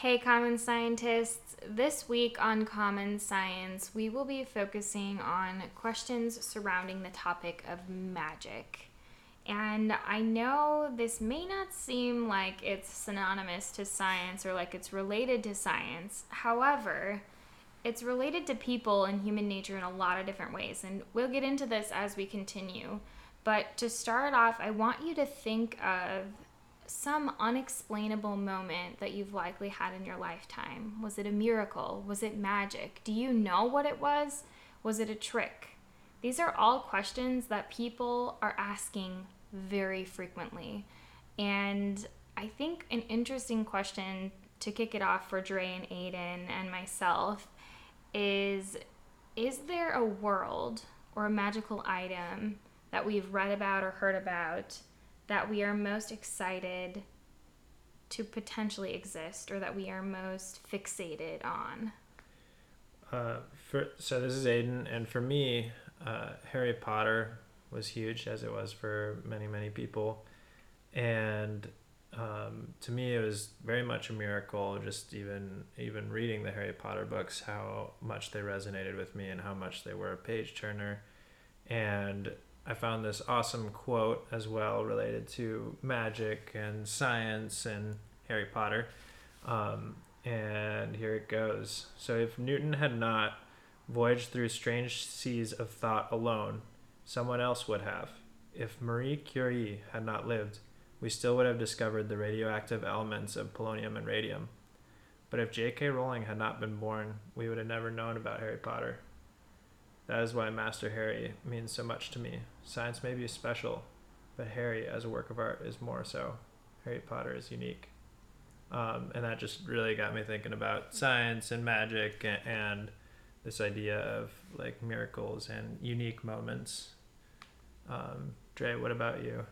Hey, Common Scientists. This week on Common Science, we will be focusing on questions surrounding the topic of magic. And I know this may not seem like it's synonymous to science or like it's related to science. However, it's related to people and human nature in a lot of different ways. And we'll get into this as we continue. But to start off, I want you to think of some unexplainable moment that you've likely had in your lifetime. Was it a miracle? Was it magic? Do you know what it was? Was it a trick? These are all questions that people are asking very frequently. And I think an interesting question to kick it off for Dre and Aiden and myself is Is there a world or a magical item that we've read about or heard about that we are most excited to potentially exist or that we are most fixated on? Uh, for, so this is Aiden, and for me, uh, Harry Potter was huge, as it was for many, many people. And um, to me, it was very much a miracle. Just even even reading the Harry Potter books, how much they resonated with me, and how much they were a page turner. And I found this awesome quote as well related to magic and science and Harry Potter. Um, and here it goes. So, if Newton had not voyaged through strange seas of thought alone, someone else would have. If Marie Curie had not lived, we still would have discovered the radioactive elements of polonium and radium. But if J.K. Rowling had not been born, we would have never known about Harry Potter. That is why Master Harry means so much to me. Science may be special, but Harry as a work of art is more so. Harry Potter is unique. Um, and that just really got me thinking about science and magic and, and this idea of like miracles and unique moments. Um, Dre, what about you?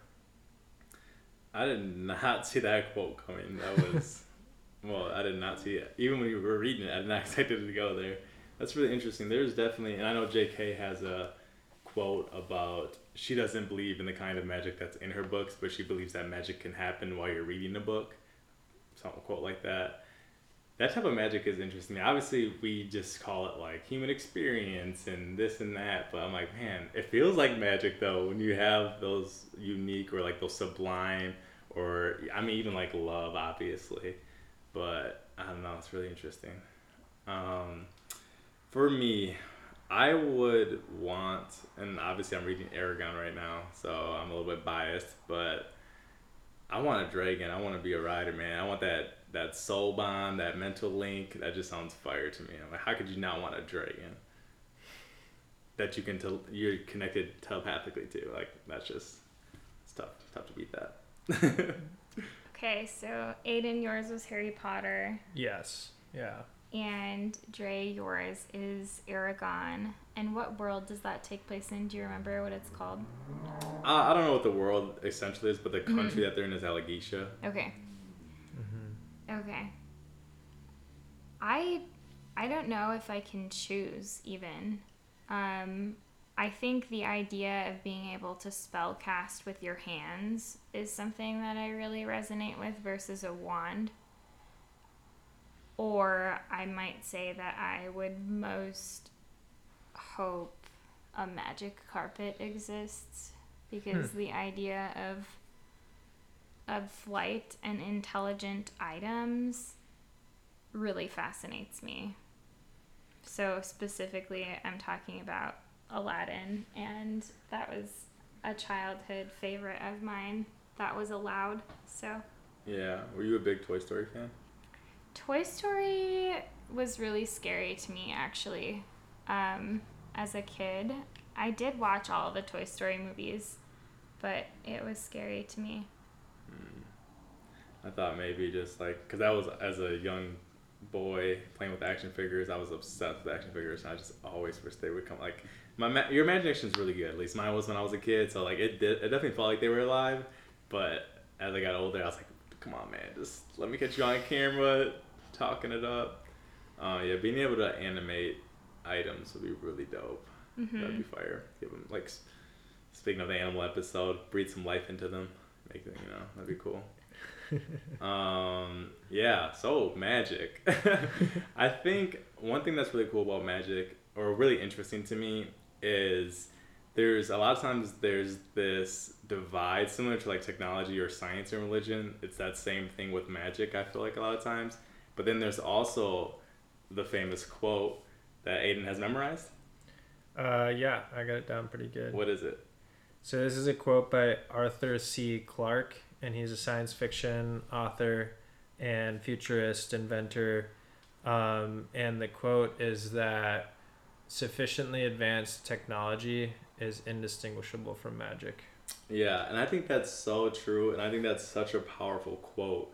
I did not see that quote coming. That was, well, I did not see it. Even when you were reading it, I did not expect it to go there. That's really interesting. There's definitely, and I know J.K. has a quote about she doesn't believe in the kind of magic that's in her books, but she believes that magic can happen while you're reading a book. Some quote like that. That type of magic is interesting. Obviously, we just call it like human experience and this and that, but I'm like, man, it feels like magic though when you have those unique or like those sublime or I mean even like love, obviously. But I don't know, it's really interesting. Um, for me, I would want, and obviously I'm reading Eragon right now, so I'm a little bit biased, but I want a dragon. I want to be a rider, man. I want that that soul bond, that mental link. That just sounds fire to me. I'm like, how could you not want a dragon that you can tell you're connected telepathically to? Like that's just it's tough, It's tough to beat that. okay, so Aiden, yours was Harry Potter. Yes. Yeah and Dre, yours is Eragon. And what world does that take place in? Do you remember what it's called? Uh, I don't know what the world essentially is, but the country mm-hmm. that they're in is Alagaësia. Okay. Mm-hmm. Okay. I I don't know if I can choose even. Um, I think the idea of being able to spell cast with your hands is something that I really resonate with versus a wand. Or I might say that I would most hope a magic carpet exists because hmm. the idea of of flight and intelligent items really fascinates me. So specifically I'm talking about Aladdin and that was a childhood favorite of mine that was allowed. So Yeah, were you a big Toy Story fan? Toy Story was really scary to me actually. Um, as a kid, I did watch all the Toy Story movies, but it was scary to me. Hmm. I thought maybe just like because I was as a young boy playing with action figures, I was obsessed with action figures, and I just always wish they would come. Like my your imagination is really good. At least mine was when I was a kid. So like it did, it definitely felt like they were alive. But as I got older, I was like, come on, man, just let me catch you on camera talking it up. Uh, yeah, being able to animate items would be really dope. Mm-hmm. That'd be fire. Give them like, speaking of the animal episode, breathe some life into them. Make them, you know, that'd be cool. um, yeah, so magic. I think one thing that's really cool about magic, or really interesting to me, is there's a lot of times there's this divide similar to like technology or science and religion. It's that same thing with magic, I feel like a lot of times. But then there's also the famous quote that Aiden has memorized. Uh, yeah, I got it down pretty good. What is it? So this is a quote by Arthur C. Clarke, and he's a science fiction author and futurist inventor. Um, and the quote is that sufficiently advanced technology is indistinguishable from magic. Yeah, and I think that's so true, and I think that's such a powerful quote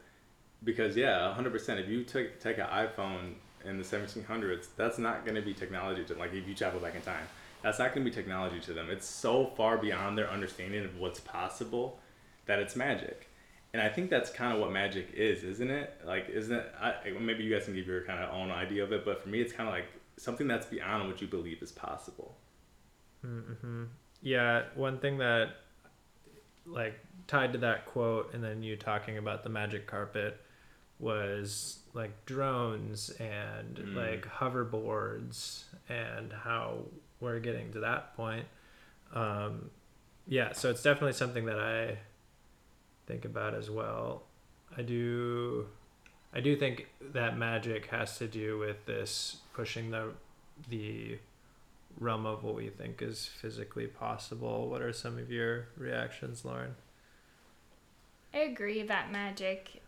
because yeah, hundred percent. If you take take an iPhone in the 1700s, that's not going to be technology to like if you travel back in time that's not going to be technology to them. It's so far beyond their understanding of what's possible that it's magic. And I think that's kind of what magic is, isn't it? Like, isn't it? I, maybe you guys can give your kind of own idea of it, but for me, it's kind of like something that's beyond what you believe is possible. Mm-hmm. Yeah, one thing that, like, tied to that quote, and then you talking about the magic carpet, was like drones and mm. like hoverboards and how we're getting to that point. Um, yeah, so it's definitely something that I think about as well. I do, I do think that magic has to do with this pushing the, the realm of what we think is physically possible. What are some of your reactions, Lauren? I agree that magic,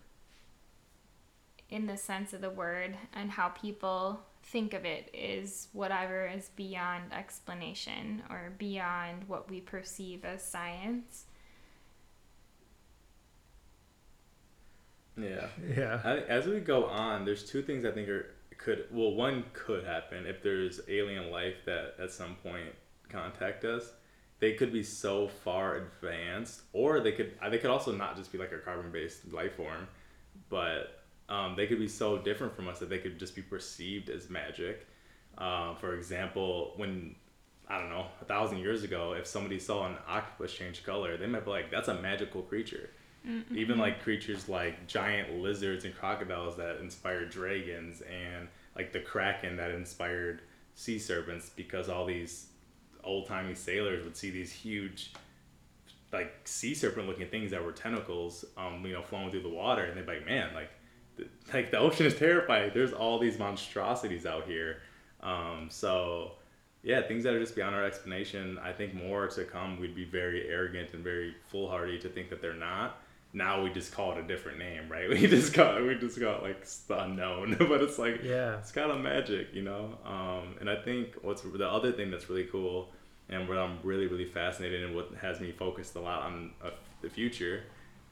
in the sense of the word, and how people think of it is whatever is beyond explanation or beyond what we perceive as science. Yeah. Yeah. I, as we go on, there's two things I think are could well one could happen if there's alien life that at some point contact us. They could be so far advanced, or they could they could also not just be like a carbon based life form, but um, they could be so different from us that they could just be perceived as magic. Uh, for example, when I don't know a thousand years ago, if somebody saw an octopus change color, they might be like, "That's a magical creature." Even like creatures like giant lizards and crocodiles that inspired dragons, and like the kraken that inspired sea serpents, because all these old timey sailors would see these huge like sea serpent looking things that were tentacles um you know flowing through the water and they'd be like man like like the ocean is terrifying. There's all these monstrosities out here. Um, so yeah, things that are just beyond our explanation. I think more to come. We'd be very arrogant and very foolhardy to think that they're not. Now we just call it a different name, right? We just call it, we just got like the unknown, but it's like yeah, it's kind of magic, you know. Um, and I think what's the other thing that's really cool, and what I'm really really fascinated and what has me focused a lot on uh, the future,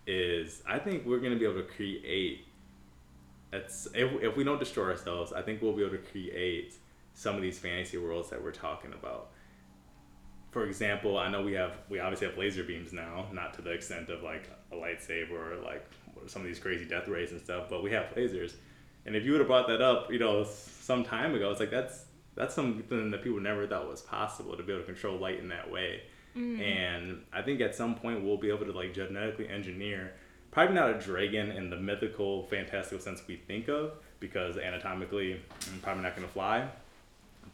is I think we're gonna be able to create it's if, if we don't destroy ourselves, I think we'll be able to create some of these fantasy worlds that we're talking about. For example, I know we have we obviously have laser beams now, not to the extent of like a lightsaber or like some of these crazy death rays and stuff, but we have lasers. And if you would have brought that up, you know, some time ago, it's like that's that's something that people never thought was possible to be able to control light in that way. Mm. And I think at some point we'll be able to like genetically engineer probably not a dragon in the mythical, fantastical sense we think of, because anatomically, I'm mm, probably not going to fly.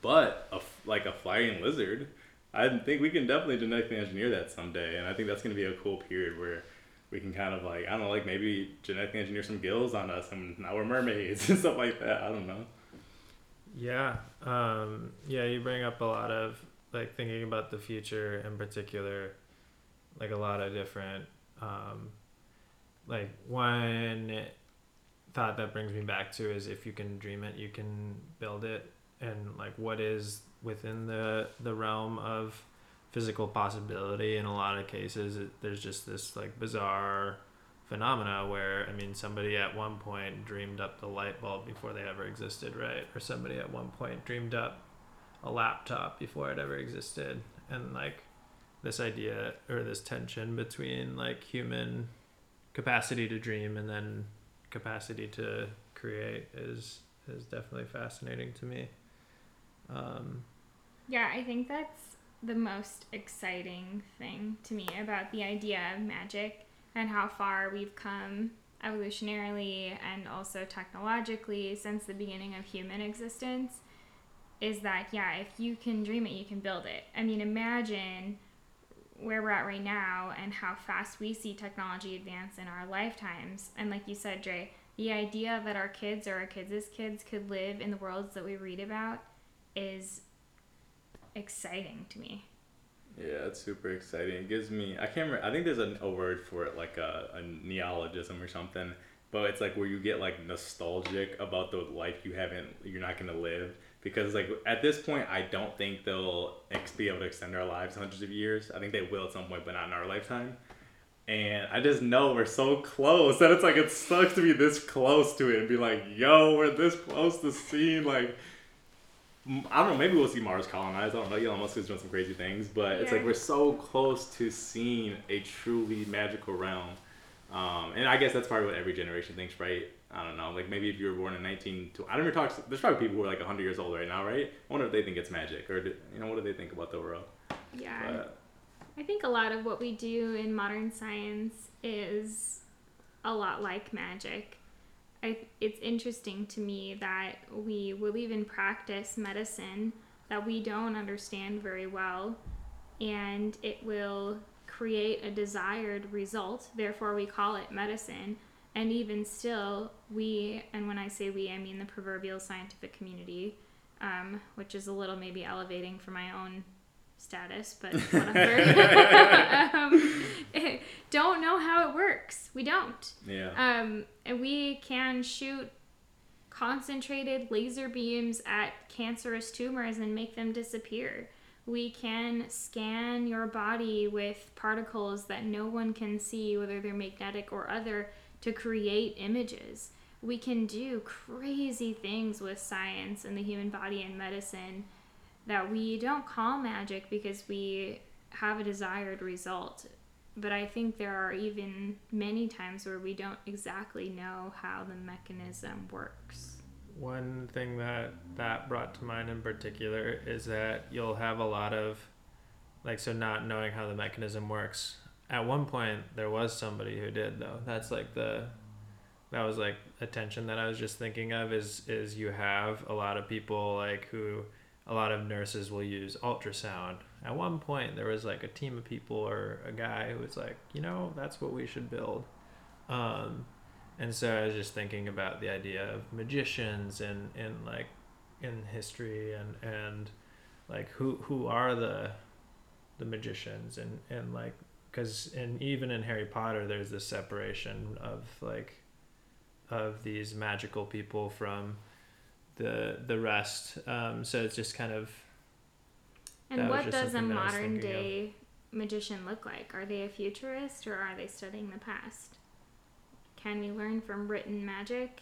But a, like a flying lizard, I think we can definitely genetically engineer that someday, and I think that's going to be a cool period where we can kind of like I don't know, like maybe genetically engineer some gills on us, and now we're mermaids and stuff like that. I don't know. Yeah, um, yeah, you bring up a lot of like thinking about the future in particular, like a lot of different um, like one thought that brings me back to is if you can dream it you can build it. And like what is within the the realm of physical possibility in a lot of cases it, there's just this like bizarre phenomena where i mean somebody at one point dreamed up the light bulb before they ever existed right? Or somebody at one point dreamed up a laptop before it ever existed. And like this idea or this tension between like human capacity to dream and then capacity to create is is definitely fascinating to me. Um, yeah, I think that's the most exciting thing to me about the idea of magic and how far we've come evolutionarily and also technologically since the beginning of human existence is that yeah if you can dream it you can build it i mean imagine where we're at right now and how fast we see technology advance in our lifetimes and like you said Dre the idea that our kids or our kids' kids could live in the worlds that we read about is exciting to me yeah, it's super exciting. It gives me I can't remember I think there's a, a word for it like a, a neologism or something. But it's like where you get like nostalgic about the life you haven't you're not gonna live. Because like at this point I don't think they'll ex- be able to extend our lives hundreds of years. I think they will at some point, but not in our lifetime. And I just know we're so close that it's like it sucks to be this close to it and be like, yo, we're this close to seeing like I don't know. Maybe we'll see Mars colonized. I don't know. Elon Musk is doing some crazy things, but it's like we're so close to seeing a truly magical realm. Um, and I guess that's probably what every generation thinks, right? I don't know. Like maybe if you were born in 19, I don't even talk. There's probably people who are like 100 years old right now, right? I wonder if they think it's magic, or do, you know, what do they think about the world? Yeah. But, I think a lot of what we do in modern science is a lot like magic. I, it's interesting to me that we will even practice medicine that we don't understand very well, and it will create a desired result. Therefore, we call it medicine. And even still, we, and when I say we, I mean the proverbial scientific community, um, which is a little maybe elevating for my own status, but whatever. um, don't know how it works. We don't. Yeah. Um, and we can shoot concentrated laser beams at cancerous tumors and make them disappear. We can scan your body with particles that no one can see, whether they're magnetic or other, to create images. We can do crazy things with science and the human body and medicine that we don't call magic because we have a desired result. But I think there are even many times where we don't exactly know how the mechanism works. One thing that that brought to mind in particular is that you'll have a lot of like so not knowing how the mechanism works. At one point there was somebody who did though. That's like the that was like attention that I was just thinking of is is you have a lot of people like who a lot of nurses will use ultrasound. At one point, there was like a team of people or a guy who was like, you know, that's what we should build. Um, and so I was just thinking about the idea of magicians and, and like in history and, and like who, who are the, the magicians and, and like, cause in, even in Harry Potter, there's this separation of like, of these magical people from the the rest. Um, so it's just kind of. And what does a modern day of. magician look like? Are they a futurist or are they studying the past? Can we learn from written magic,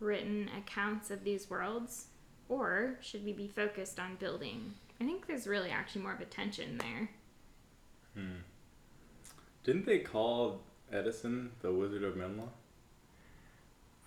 written accounts of these worlds, or should we be focused on building? I think there's really actually more of a tension there. Hmm. Didn't they call Edison the Wizard of Menlo?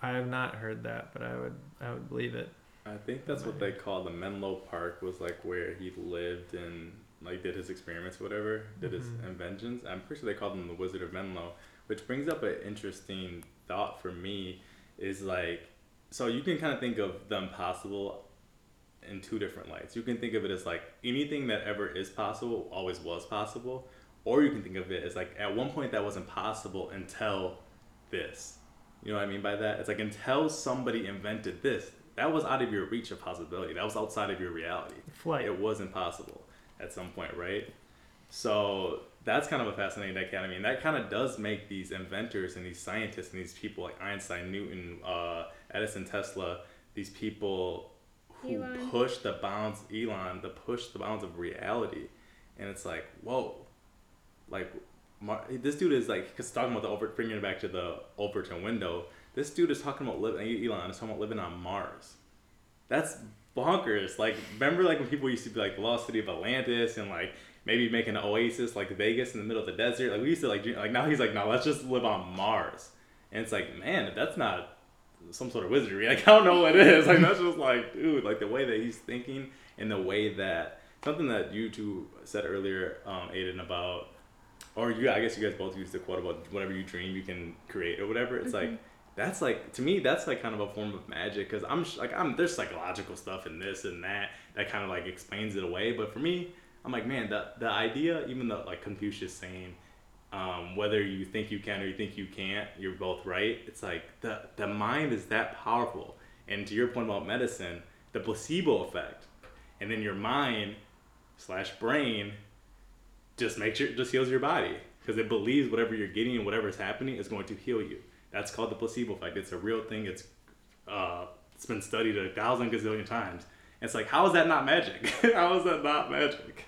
I have not heard that, but I would I would believe it. I think that's what they call the Menlo Park was like where he lived and like did his experiments, whatever, did his mm-hmm. inventions. I'm pretty sure they called him the Wizard of Menlo, which brings up an interesting thought for me. Is like, so you can kind of think of the impossible in two different lights. You can think of it as like anything that ever is possible always was possible, or you can think of it as like at one point that wasn't possible until this. You know what I mean by that? It's like until somebody invented this, that was out of your reach of possibility. That was outside of your reality. Flight. It was impossible at some point, right? So that's kind of a fascinating dichotomy, and that kind of does make these inventors and these scientists and these people like Einstein, Newton, uh, Edison, Tesla, these people who Elon. push the bounds, Elon, to push the bounds of reality, and it's like, whoa, like Mar- this dude is like, cause talking about the over, bringing it back to the Overton window this dude is talking about living. Elon is talking about living on Mars. That's bonkers. Like, remember like when people used to be like the lost city of Atlantis and like maybe make an oasis like Vegas in the middle of the desert. Like we used to like like now he's like no, let's just live on Mars. And it's like man, that's not some sort of wizardry. Like I don't know what it is. Like that's just like dude, like the way that he's thinking and the way that something that you two said earlier, um, Aiden about or you I guess you guys both used the quote about whatever you dream you can create or whatever. It's Mhm. like that's like to me that's like kind of a form of magic because I'm sh- like I'm there's psychological stuff in this and that that kind of like explains it away. But for me, I'm like man the the idea even the like Confucius saying. Um, whether you think you can or you think you can't, you're both right. It's like the the mind is that powerful. And to your point about medicine, the placebo effect, and then your mind slash brain just makes your just heals your body because it believes whatever you're getting and whatever is happening is going to heal you. That's called the placebo effect. It's a real thing. It's uh, it's been studied a thousand gazillion times. It's like how is that not magic? how is that not magic?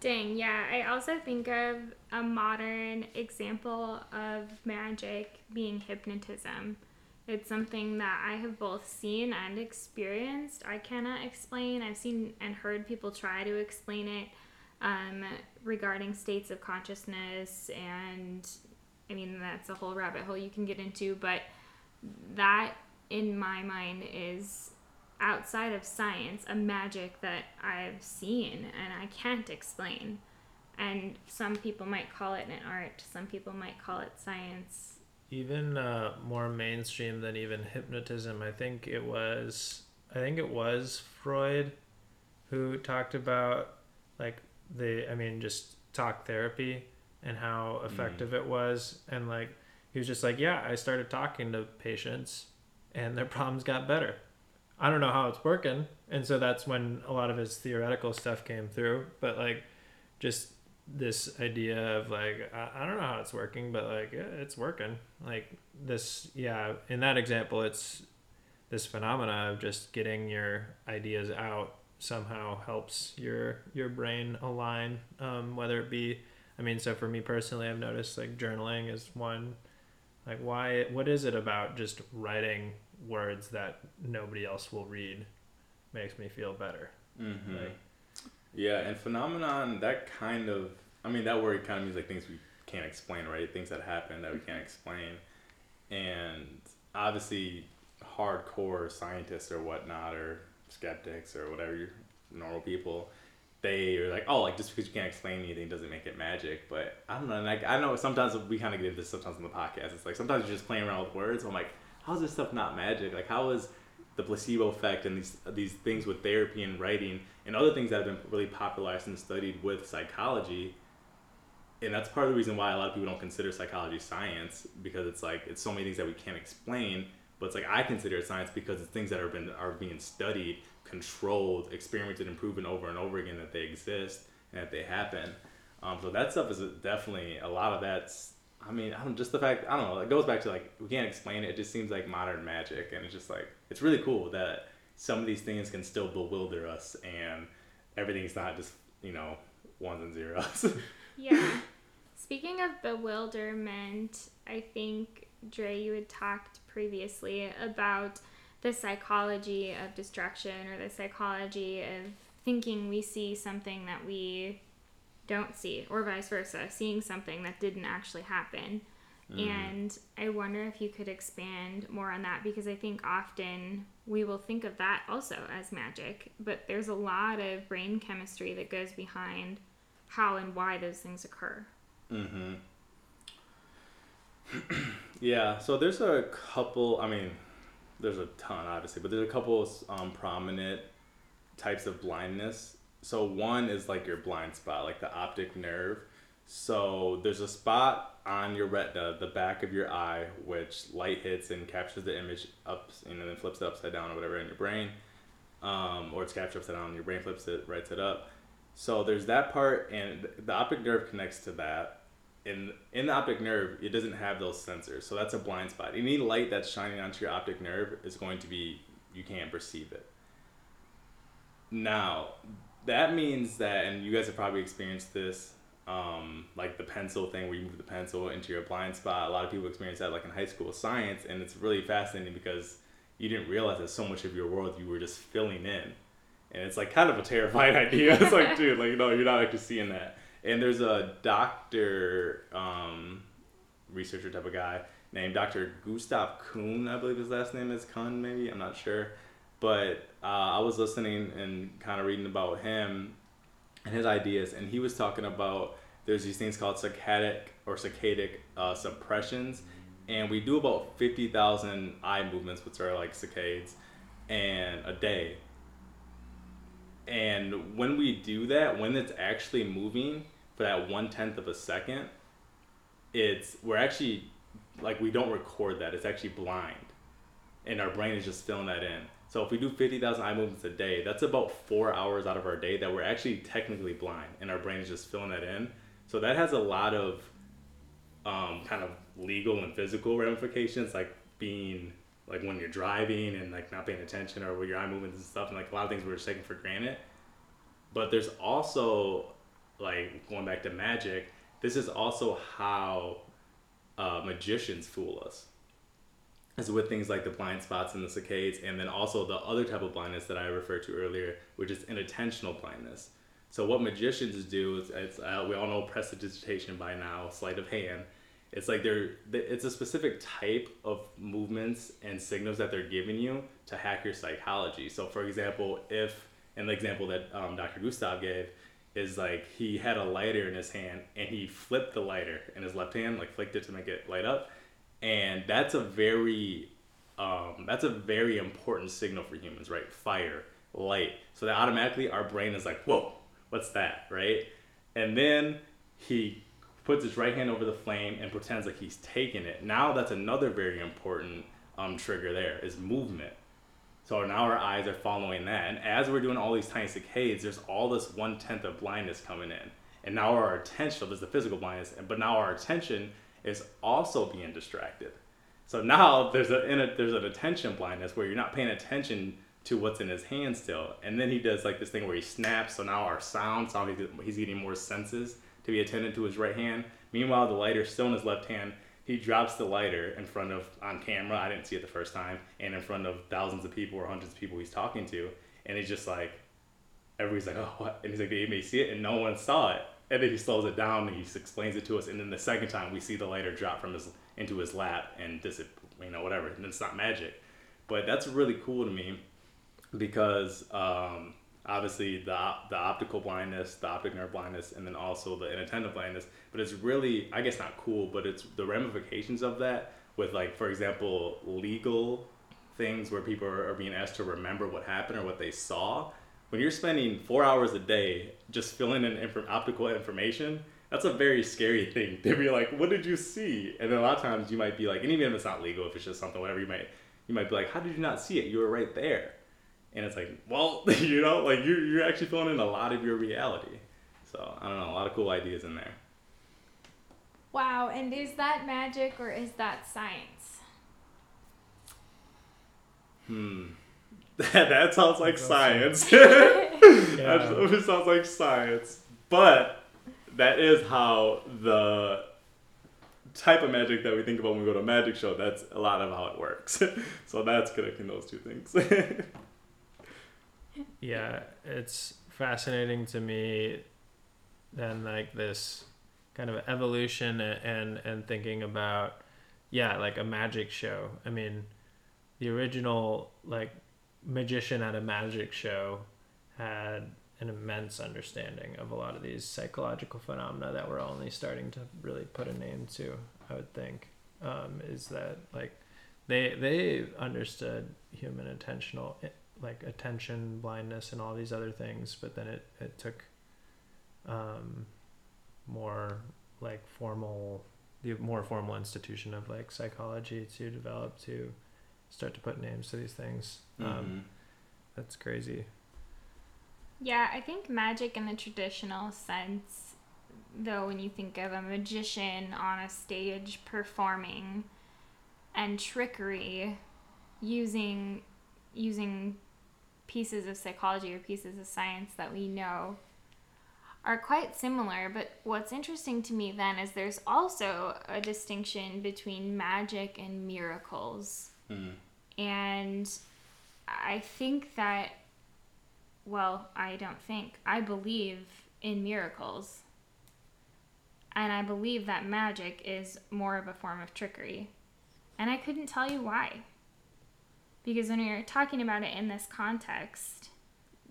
Dang, yeah. I also think of a modern example of magic being hypnotism. It's something that I have both seen and experienced. I cannot explain. I've seen and heard people try to explain it um, regarding states of consciousness, and I mean, that's a whole rabbit hole you can get into, but that, in my mind, is outside of science a magic that I've seen and I can't explain. And some people might call it an art, some people might call it science. even uh, more mainstream than even hypnotism. I think it was I think it was Freud who talked about like the I mean just talk therapy and how effective it was and like he was just like yeah I started talking to patients and their problems got better. I don't know how it's working. And so that's when a lot of his theoretical stuff came through. But like just this idea of like I, I don't know how it's working but like yeah, it's working. Like this yeah in that example it's this phenomena of just getting your ideas out somehow helps your your brain align um, whether it be i mean so for me personally i've noticed like journaling is one like why what is it about just writing words that nobody else will read makes me feel better. Mm-hmm. Like- yeah, and phenomenon that kind of I mean that word kind of means like things we can't explain, right? Things that happen that we can't explain, and obviously hardcore scientists or whatnot or skeptics or whatever normal people they are like oh like just because you can't explain anything doesn't make it magic. But i don't know like i know sometimes we kind of get into this sometimes in the podcast. It's like sometimes you're just playing around with words. I'm like how's this stuff not magic? Like how is the placebo effect and these these things with therapy and writing and other things that have been really popularized and studied with psychology? And that's part of the reason why a lot of people don't consider psychology science because it's like it's so many things that we can't explain but it's like i consider it science because it's things that are been are being studied controlled experimented and proven over and over again that they exist and that they happen. Um, so that stuff is definitely a lot of that's i mean just the fact i don't know it goes back to like we can't explain it it just seems like modern magic and it's just like it's really cool that some of these things can still bewilder us and everything's not just you know ones and zeros Yeah. Speaking of bewilderment, I think, Dre, you had talked previously about the psychology of distraction or the psychology of thinking we see something that we don't see, or vice versa, seeing something that didn't actually happen. And I wonder if you could expand more on that because I think often we will think of that also as magic, but there's a lot of brain chemistry that goes behind how and why those things occur. Mm-hmm. yeah, so there's a couple. I mean, there's a ton, obviously, but there's a couple um, prominent types of blindness. So one is like your blind spot, like the optic nerve. So there's a spot on your retina, the back of your eye, which light hits and captures the image up, know, then flips it upside down or whatever in your brain, um, or it's captured upside down and your brain flips it, writes it up. So there's that part, and the optic nerve connects to that. In in the optic nerve, it doesn't have those sensors, so that's a blind spot. Any light that's shining onto your optic nerve is going to be you can't perceive it. Now, that means that, and you guys have probably experienced this, um, like the pencil thing where you move the pencil into your blind spot. A lot of people experience that, like in high school science, and it's really fascinating because you didn't realize that so much of your world you were just filling in and it's like kind of a terrifying idea. It's like, dude, like no, you're not actually seeing that. And there's a doctor, um, researcher type of guy named Dr. Gustav Kuhn, I believe his last name is Kuhn, maybe I'm not sure, but uh, I was listening and kind of reading about him and his ideas, and he was talking about there's these things called saccadic or saccadic uh, suppressions, and we do about fifty thousand eye movements, which are like saccades, and a day. And when we do that, when it's actually moving for that one tenth of a second, it's we're actually like we don't record that. It's actually blind, and our brain is just filling that in. So if we do fifty thousand eye movements a day, that's about four hours out of our day that we're actually technically blind, and our brain is just filling that in. So that has a lot of um, kind of legal and physical ramifications, like being like when you're driving and like not paying attention or with your eye movements and stuff, and like a lot of things we're just taking for granted. But there's also like going back to magic. This is also how uh, magicians fool us. Is with things like the blind spots and the saccades, and then also the other type of blindness that I referred to earlier, which is inattentional blindness. So what magicians do is, it's, uh, we all know prestidigitation by now, sleight of hand it's like they're it's a specific type of movements and signals that they're giving you to hack your psychology so for example if and the example that um, dr gustav gave is like he had a lighter in his hand and he flipped the lighter in his left hand like flicked it to make it light up and that's a very um, that's a very important signal for humans right fire light so that automatically our brain is like whoa what's that right and then he puts his right hand over the flame and pretends like he's taking it. Now that's another very important um, trigger there is movement. So now our eyes are following that. And as we're doing all these tiny saccades, there's all this one tenth of blindness coming in. And now our attention, so there's the physical blindness, but now our attention is also being distracted. So now there's a, a there's an attention blindness where you're not paying attention to what's in his hand still. And then he does like this thing where he snaps. So now our sound, so he's, he's getting more senses to be attended to his right hand. Meanwhile, the lighter's still in his left hand. He drops the lighter in front of, on camera, I didn't see it the first time, and in front of thousands of people or hundreds of people he's talking to. And he's just like, everybody's like, oh, what? And he's like, they may see it, and no one saw it. And then he slows it down and he explains it to us. And then the second time, we see the lighter drop from his into his lap and dis, you know, whatever. And it's not magic, but that's really cool to me because um, obviously the the optical blindness, the optic nerve blindness, and then also the inattentive blindness. But it's really, I guess, not cool, but it's the ramifications of that with like, for example, legal things where people are, being asked to remember what happened or what they saw. When you're spending four hours a day just filling in inf- optical information, that's a very scary thing to be like, what did you see? And then a lot of times you might be like, and even if it's not legal, if it's just something, whatever, you might you might be like, how did you not see it? You were right there and it's like, well, you know, like you're you're actually filling in a lot of your reality. So I don't know, a lot of cool ideas in there. Wow, and is that magic or is that science? Hmm. that sounds like science. That sounds like science. But that is how the type of magic that we think about when we go to a magic show, that's a lot of how it works. so that's connecting those two things yeah, it's fascinating to me then like this kind of evolution and and thinking about yeah, like a magic show. I mean, the original like magician at a magic show had an immense understanding of a lot of these psychological phenomena that we're only starting to really put a name to. I would think um, is that like they they understood human attentional like attention blindness and all these other things but then it, it took um, more like formal the more formal institution of like psychology to develop to start to put names to these things mm-hmm. um, that's crazy yeah i think magic in the traditional sense though when you think of a magician on a stage performing and trickery using using pieces of psychology or pieces of science that we know are quite similar. But what's interesting to me then is there's also a distinction between magic and miracles. Mm. And I think that, well, I don't think, I believe in miracles. And I believe that magic is more of a form of trickery. And I couldn't tell you why. Because when you're talking about it in this context,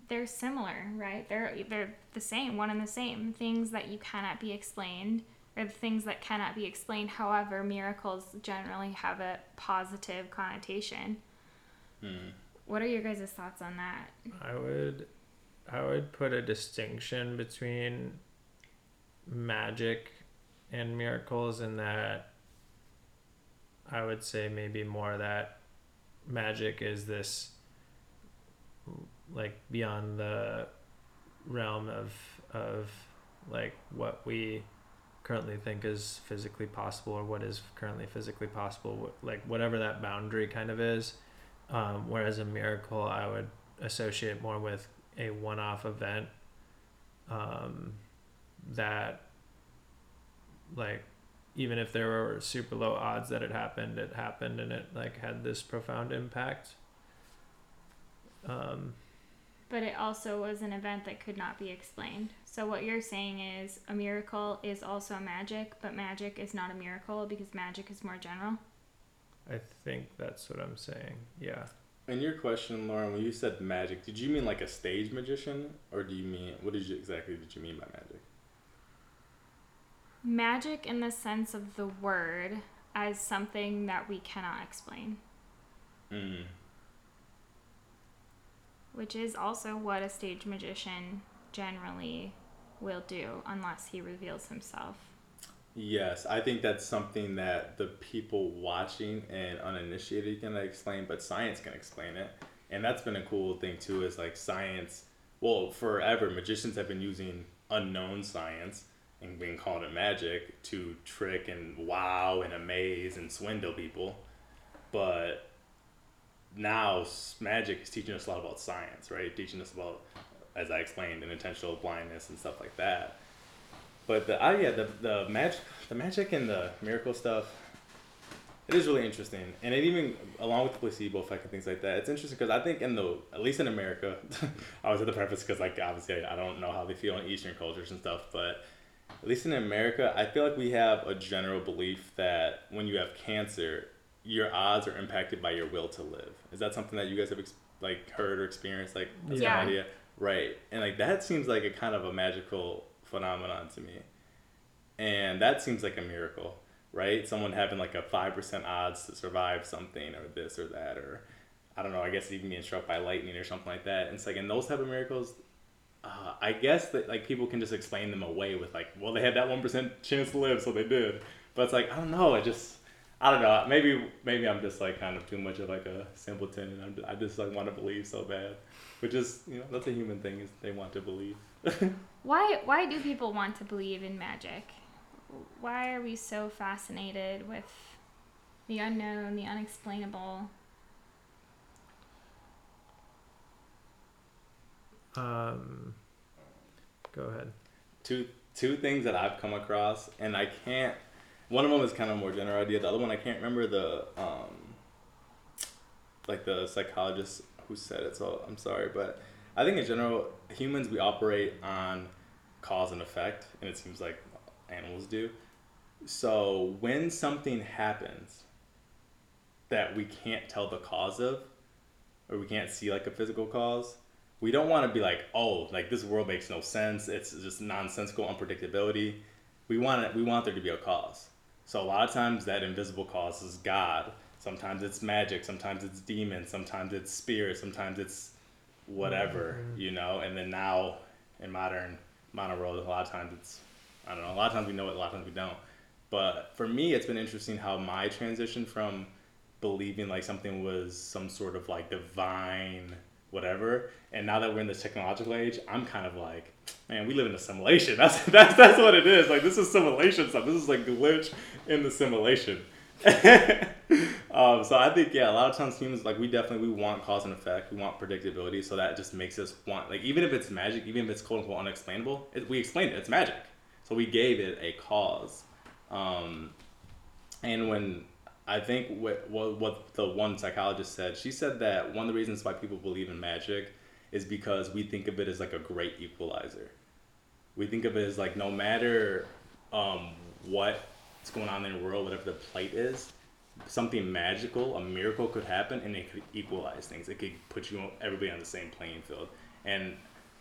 they're similar, right? They're they're the same, one and the same. Things that you cannot be explained or the things that cannot be explained. However, miracles generally have a positive connotation. Hmm. What are your guys' thoughts on that? I would I would put a distinction between magic and miracles in that I would say maybe more that magic is this like beyond the realm of of like what we currently think is physically possible or what is currently physically possible like whatever that boundary kind of is um, whereas a miracle i would associate more with a one-off event um, that like even if there were super low odds that it happened it happened and it like had this profound impact um, But it also was an event that could not be explained. So what you're saying is a miracle is also magic, but magic is not a miracle because magic is more general. I think that's what i'm saying yeah And your question, Lauren, when you said magic, did you mean like a stage magician, or do you mean what did you exactly did you mean by magic? Magic in the sense of the word as something that we cannot explain, Mm. which is also what a stage magician generally will do unless he reveals himself. Yes, I think that's something that the people watching and uninitiated can explain, but science can explain it. And that's been a cool thing too, is like science. Well, forever magicians have been using unknown science and being called it magic to trick and wow and amaze and swindle people. But now magic is teaching us a lot about science, right? Teaching us about, as I explained, inattentional blindness and stuff like that. But the oh yeah, the the magic the magic and the miracle stuff, it is really interesting. And it even along with the placebo effect and things like that, it's interesting because I think in the at least in America, I was at the preface because like obviously I don't know how they feel in Eastern cultures and stuff, but at least in America, I feel like we have a general belief that when you have cancer, your odds are impacted by your will to live. Is that something that you guys have ex- like heard or experienced? Like that's Yeah. idea, right? And like that seems like a kind of a magical phenomenon to me, and that seems like a miracle, right? Someone having like a five percent odds to survive something or this or that or I don't know. I guess even being struck by lightning or something like that. And it's like in those type of miracles, uh, I guess that like people can just explain them away with like, well, they had that one percent chance to live, so they did. But it's like I don't know. I just I don't know. Maybe maybe I'm just like kind of too much of like a simpleton, and I'm, I just like want to believe so bad. Which is you know that's a human thing is they want to believe. Why why do people want to believe in magic? Why are we so fascinated with the unknown, the unexplainable? um, go ahead two two things that I've come across, and I can't. One of them is kind of more general idea. The other one I can't remember the um, like the psychologist who said it. So I'm sorry, but I think in general humans we operate on cause and effect, and it seems like animals do. So when something happens that we can't tell the cause of, or we can't see like a physical cause, we don't want to be like, oh, like this world makes no sense. It's just nonsensical unpredictability. We want it. We want there to be a cause. So a lot of times that invisible cause is God. Sometimes it's magic. Sometimes it's demons. Sometimes it's spirit. Sometimes it's whatever, Mhm. you know. And then now in modern modern world, a lot of times it's I don't know. A lot of times we know it. A lot of times we don't. But for me, it's been interesting how my transition from believing like something was some sort of like divine whatever. And now that we're in this technological age i'm kind of like man we live in a simulation that's that's that's what it is. Like this is simulation stuff. This is like glitch in the simulation. Um, so i think yeah a lot of times humans like we definitely we want cause and effect. We want predictability. So that just makes us want like even if it's magic even if it's quote unquote unexplainable it, we explained it. It's magic. So we gave it a cause. Um, and when I think what, what what the one psychologist said, she said that one of the reasons why people believe in magic is because we think of it as like a great equalizer. We think of it as like no matter um, what's going on in the world, whatever the plight is, something magical, a miracle could happen, and it could equalize things. It could put you everybody on the same playing field. And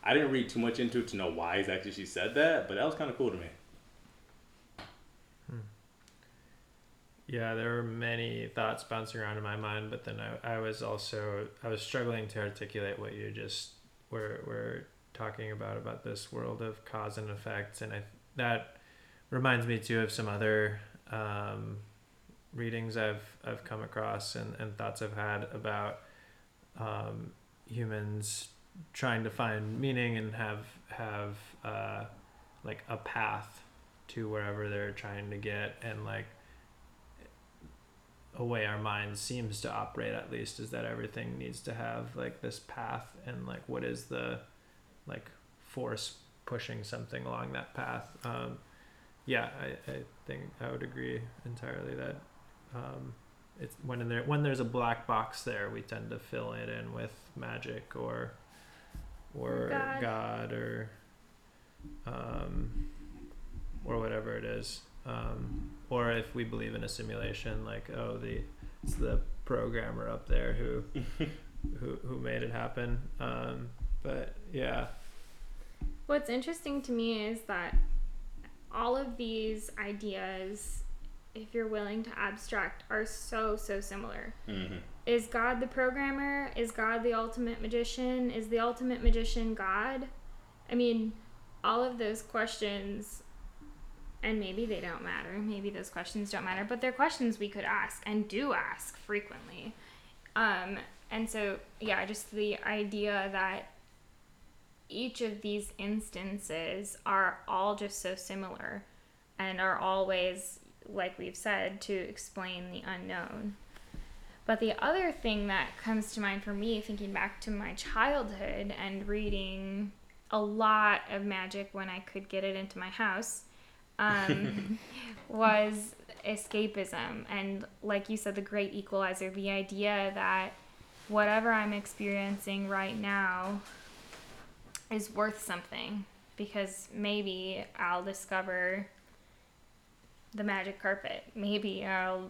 I didn't read too much into it to know why exactly she said that, but that was kind of cool to me. Yeah, there were many thoughts bouncing around in my mind, but then I, I was also I was struggling to articulate what you just were were talking about about this world of cause and effect, and I that reminds me too of some other um, readings I've I've come across and, and thoughts I've had about um, humans trying to find meaning and have have uh, like a path to wherever they're trying to get and like a way our mind seems to operate at least is that everything needs to have like this path and like what is the like force pushing something along that path um, yeah I, I think i would agree entirely that um, it's when there when there's a black box there we tend to fill it in with magic or or God. god, or um, or whatever it is um, or if we believe in a simulation like oh the it's the programmer up there who who who made it happen um, but yeah What's interesting to me is that all of these ideas, if you're willing to abstract, are so, so similar. Mm-hmm. Is God the programmer? Is God the ultimate magician? Is the ultimate magician God? I mean, all of those questions, and maybe they don't matter. Maybe those questions don't matter, but they're questions we could ask and do ask frequently. Um, and so, yeah, just the idea that each of these instances are all just so similar and are always, like we've said, to explain the unknown. But the other thing that comes to mind for me, thinking back to my childhood and reading a lot of magic when I could get it into my house, um, was escapism. And like you said, the great equalizer, the idea that whatever I'm experiencing right now is worth something because maybe I'll discover the magic carpet. Maybe I'll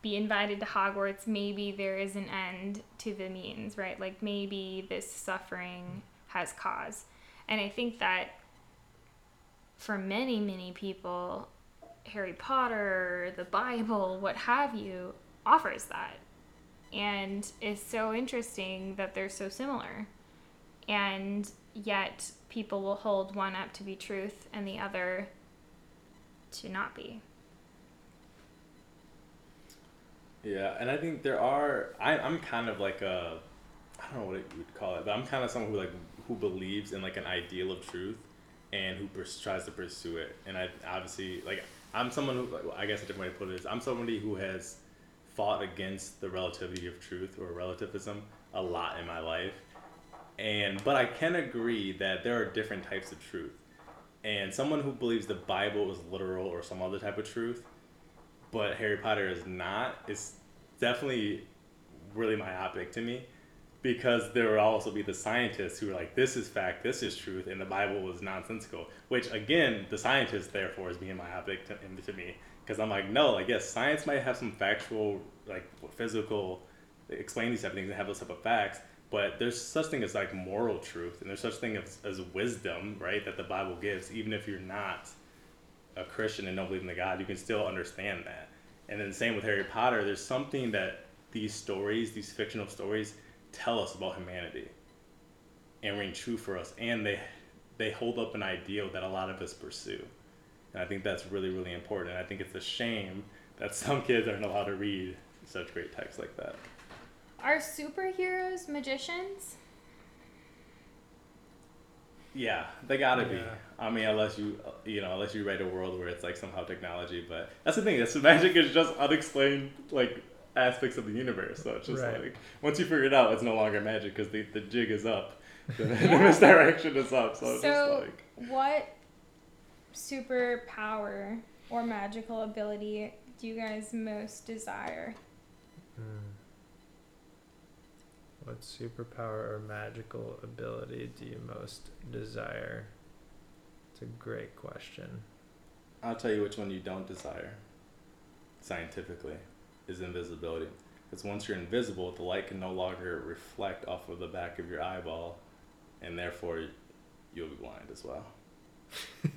be invited to Hogwarts. Maybe there is an end to the means, right? Like maybe this suffering has cause. And I think that for many, many people, Harry Potter, the Bible, what have you, offers that. And it's so interesting that they're so similar and yet people will hold one up to be truth and the other to not be. Yeah, and I think there are. I, I'm kind of like a, I don't know what you would call it, but I'm kind of someone who like who believes in like an ideal of truth, and who pers- tries to pursue it. And I obviously like I'm someone who like, I guess a different way to put it is I'm somebody who has fought against the relativity of truth or relativism a lot in my life, and but I can agree that there are different types of truth, and someone who believes the Bible is literal or some other type of truth but Harry Potter is not, it's definitely really myopic to me because there will also be the scientists who are like, this is fact, this is truth, and the Bible is nonsensical. Which, again, the scientist, therefore, is being myopic to, to me because I'm like, no, like, yes, science might have some factual, like, physical, explain these type of things and have those type of facts. But there's such thing as like moral truth, and there's such thing as, as wisdom, right? That the Bible gives, even if you're not a Christian and don't believe in the God, you can still understand that. And then same with Harry Potter, there's something that these stories, these fictional stories, tell us about humanity and ring true for us. And they they hold up an ideal that a lot of us pursue. And I think that's really, really important. And I think it's a shame that some kids aren't allowed to read such great texts like that. Are superheroes magicians? Yeah, they gotta be. I mean, unless you, you know, unless you write a world where it's like somehow technology. But that's the thing. That's magic is just unexplained like aspects of the universe. So it's just Right. like once you figure it out, it's no longer magic because the the jig is up. The, the misdirection is up. So it's So- just like What superpower or magical ability do you guys most desire? Hmm. What superpower or magical ability do you most desire? It's a great question. I'll tell you which one you don't desire. Scientifically, is invisibility. Because once you're invisible, the light can no longer reflect off of the back of your eyeball and therefore you'll be blind as well.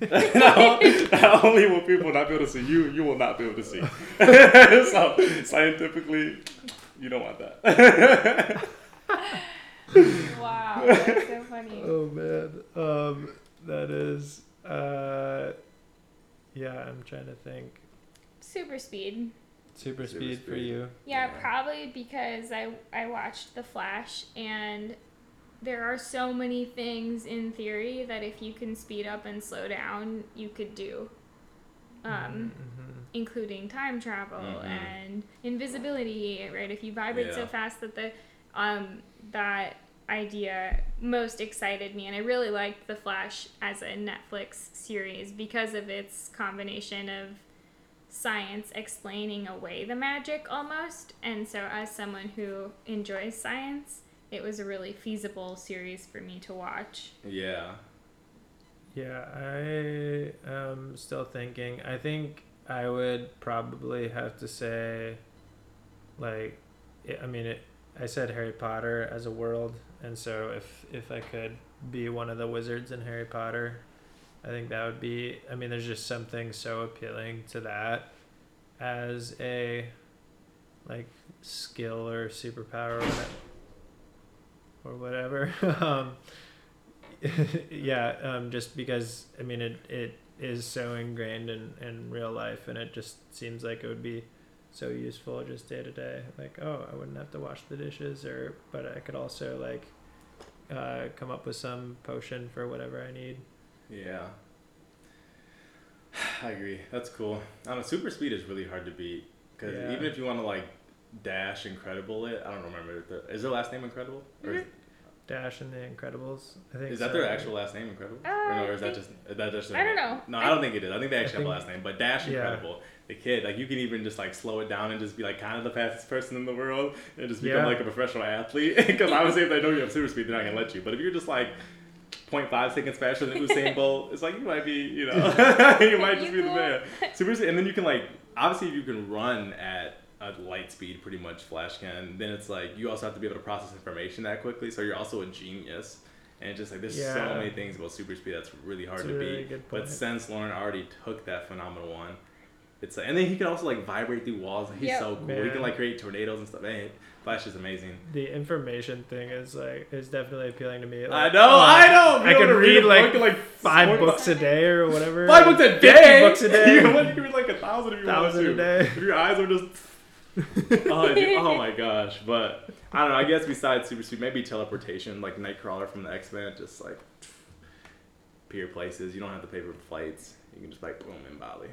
not, not only will people not be able to see you, you will not be able to see. so scientifically, you don't want that. wow, that's so funny. Oh man, um, that is, uh, yeah. I'm trying to think. Super speed. Super, Super speed, for you. Yeah, Yeah. probably because I I watched The Flash and there are so many things in theory that if you can speed up and slow down, you could do. Um, Mhm. including time travel Mhm. and invisibility, right? If you vibrate so fast that the um that idea most excited me and I really liked The Flash as a Netflix series because of its combination of science explaining away the magic almost. And so as someone who enjoys science, it was a really feasible series for me to watch. yeah. Yeah, I am still thinking. I think I would probably have to say, like, I I mean, it, I said Harry Potter as a world, and so if if I could be one of the wizards in Harry Potter, I think that would be. I mean, there's just something so appealing to that as a like skill or superpower or whatever. Um, yeah, um, just because I mean it it is so ingrained in, in real life, and it just seems like it would be so useful just day to day. Like, oh, I wouldn't have to wash the dishes, or but I could also like uh, come up with some potion for whatever I need. Yeah. I agree. That's cool. I don't know. Super speed is really hard to beat because Yeah. even if you want to like dash incredible it, I don't remember. The, is their last name Incredible? Or is, Dash and the Incredibles. I think is that so, their right? actual last name Incredible? Uh, or no, or is that just is that just? I don't know. No, I- I don't think it is. I think they actually have a last name. But Dash Yeah. Incredible, the kid, like you can even just like slow it down and just be like kind of the fastest person in the world and just become Yeah. like a professional athlete. Because obviously, if they know you have super speed, they're not gonna let you. But if you're just like 0.5 seconds faster than Usain Bolt, it's like you might be, you know, you might just be the man. Super speed, and then you can like obviously if you can run at a light speed, pretty much Flash can. Then it's like you also have to be able to process information that quickly. So you're also a genius. And it's just like there's so many things about super speed that's really hard a to really beat. But since Lauren already took that phenomenal one, it's like, and then he can also like vibrate through walls. He's Yep. so cool. He can like create tornadoes and stuff. Man, Flash is amazing. The information thing is like is definitely appealing to me. I Like, know, uh, I know. Be I can could to read like book like five twenty- books a day or whatever. Five like books a day. books a day. you want to read like a thousand if you Thousand a want to. day. If your eyes are just. oh, dude, oh my gosh! But I don't know. I guess besides super speed, maybe teleportation, like Nightcrawler from the X Men, just like peer places. You don't have to pay for flights. You can just like boom in Bali.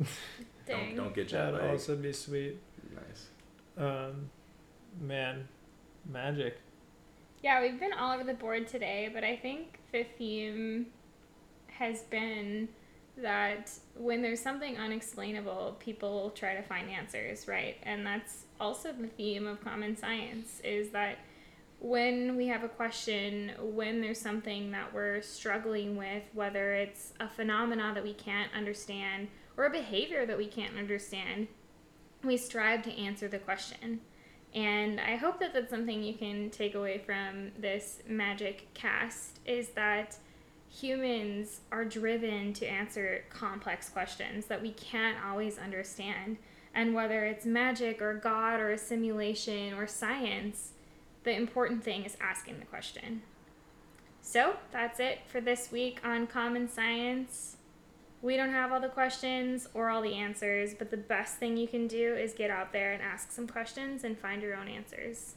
Dang. Don't don't get jet That'd lag. also be sweet. Nice. Um, man, magic. Yeah, we've been all over the board today, but I think the theme has been that when there's something unexplainable, people try to find answers, right? And that's also the theme of common science is that when we have a question, when there's something that we're struggling with, whether it's a phenomena that we can't understand or a behavior that we can't understand, we strive to answer the question. And I hope that that's something you can take away from this magic cast is that humans are driven to answer complex questions that we can't always understand. And whether it's magic or God or a simulation or science, the important thing is asking the question. So that's it for this week on Common Science. We don't have all the questions or all the answers, but the best thing you can do is get out there and ask some questions and find your own answers.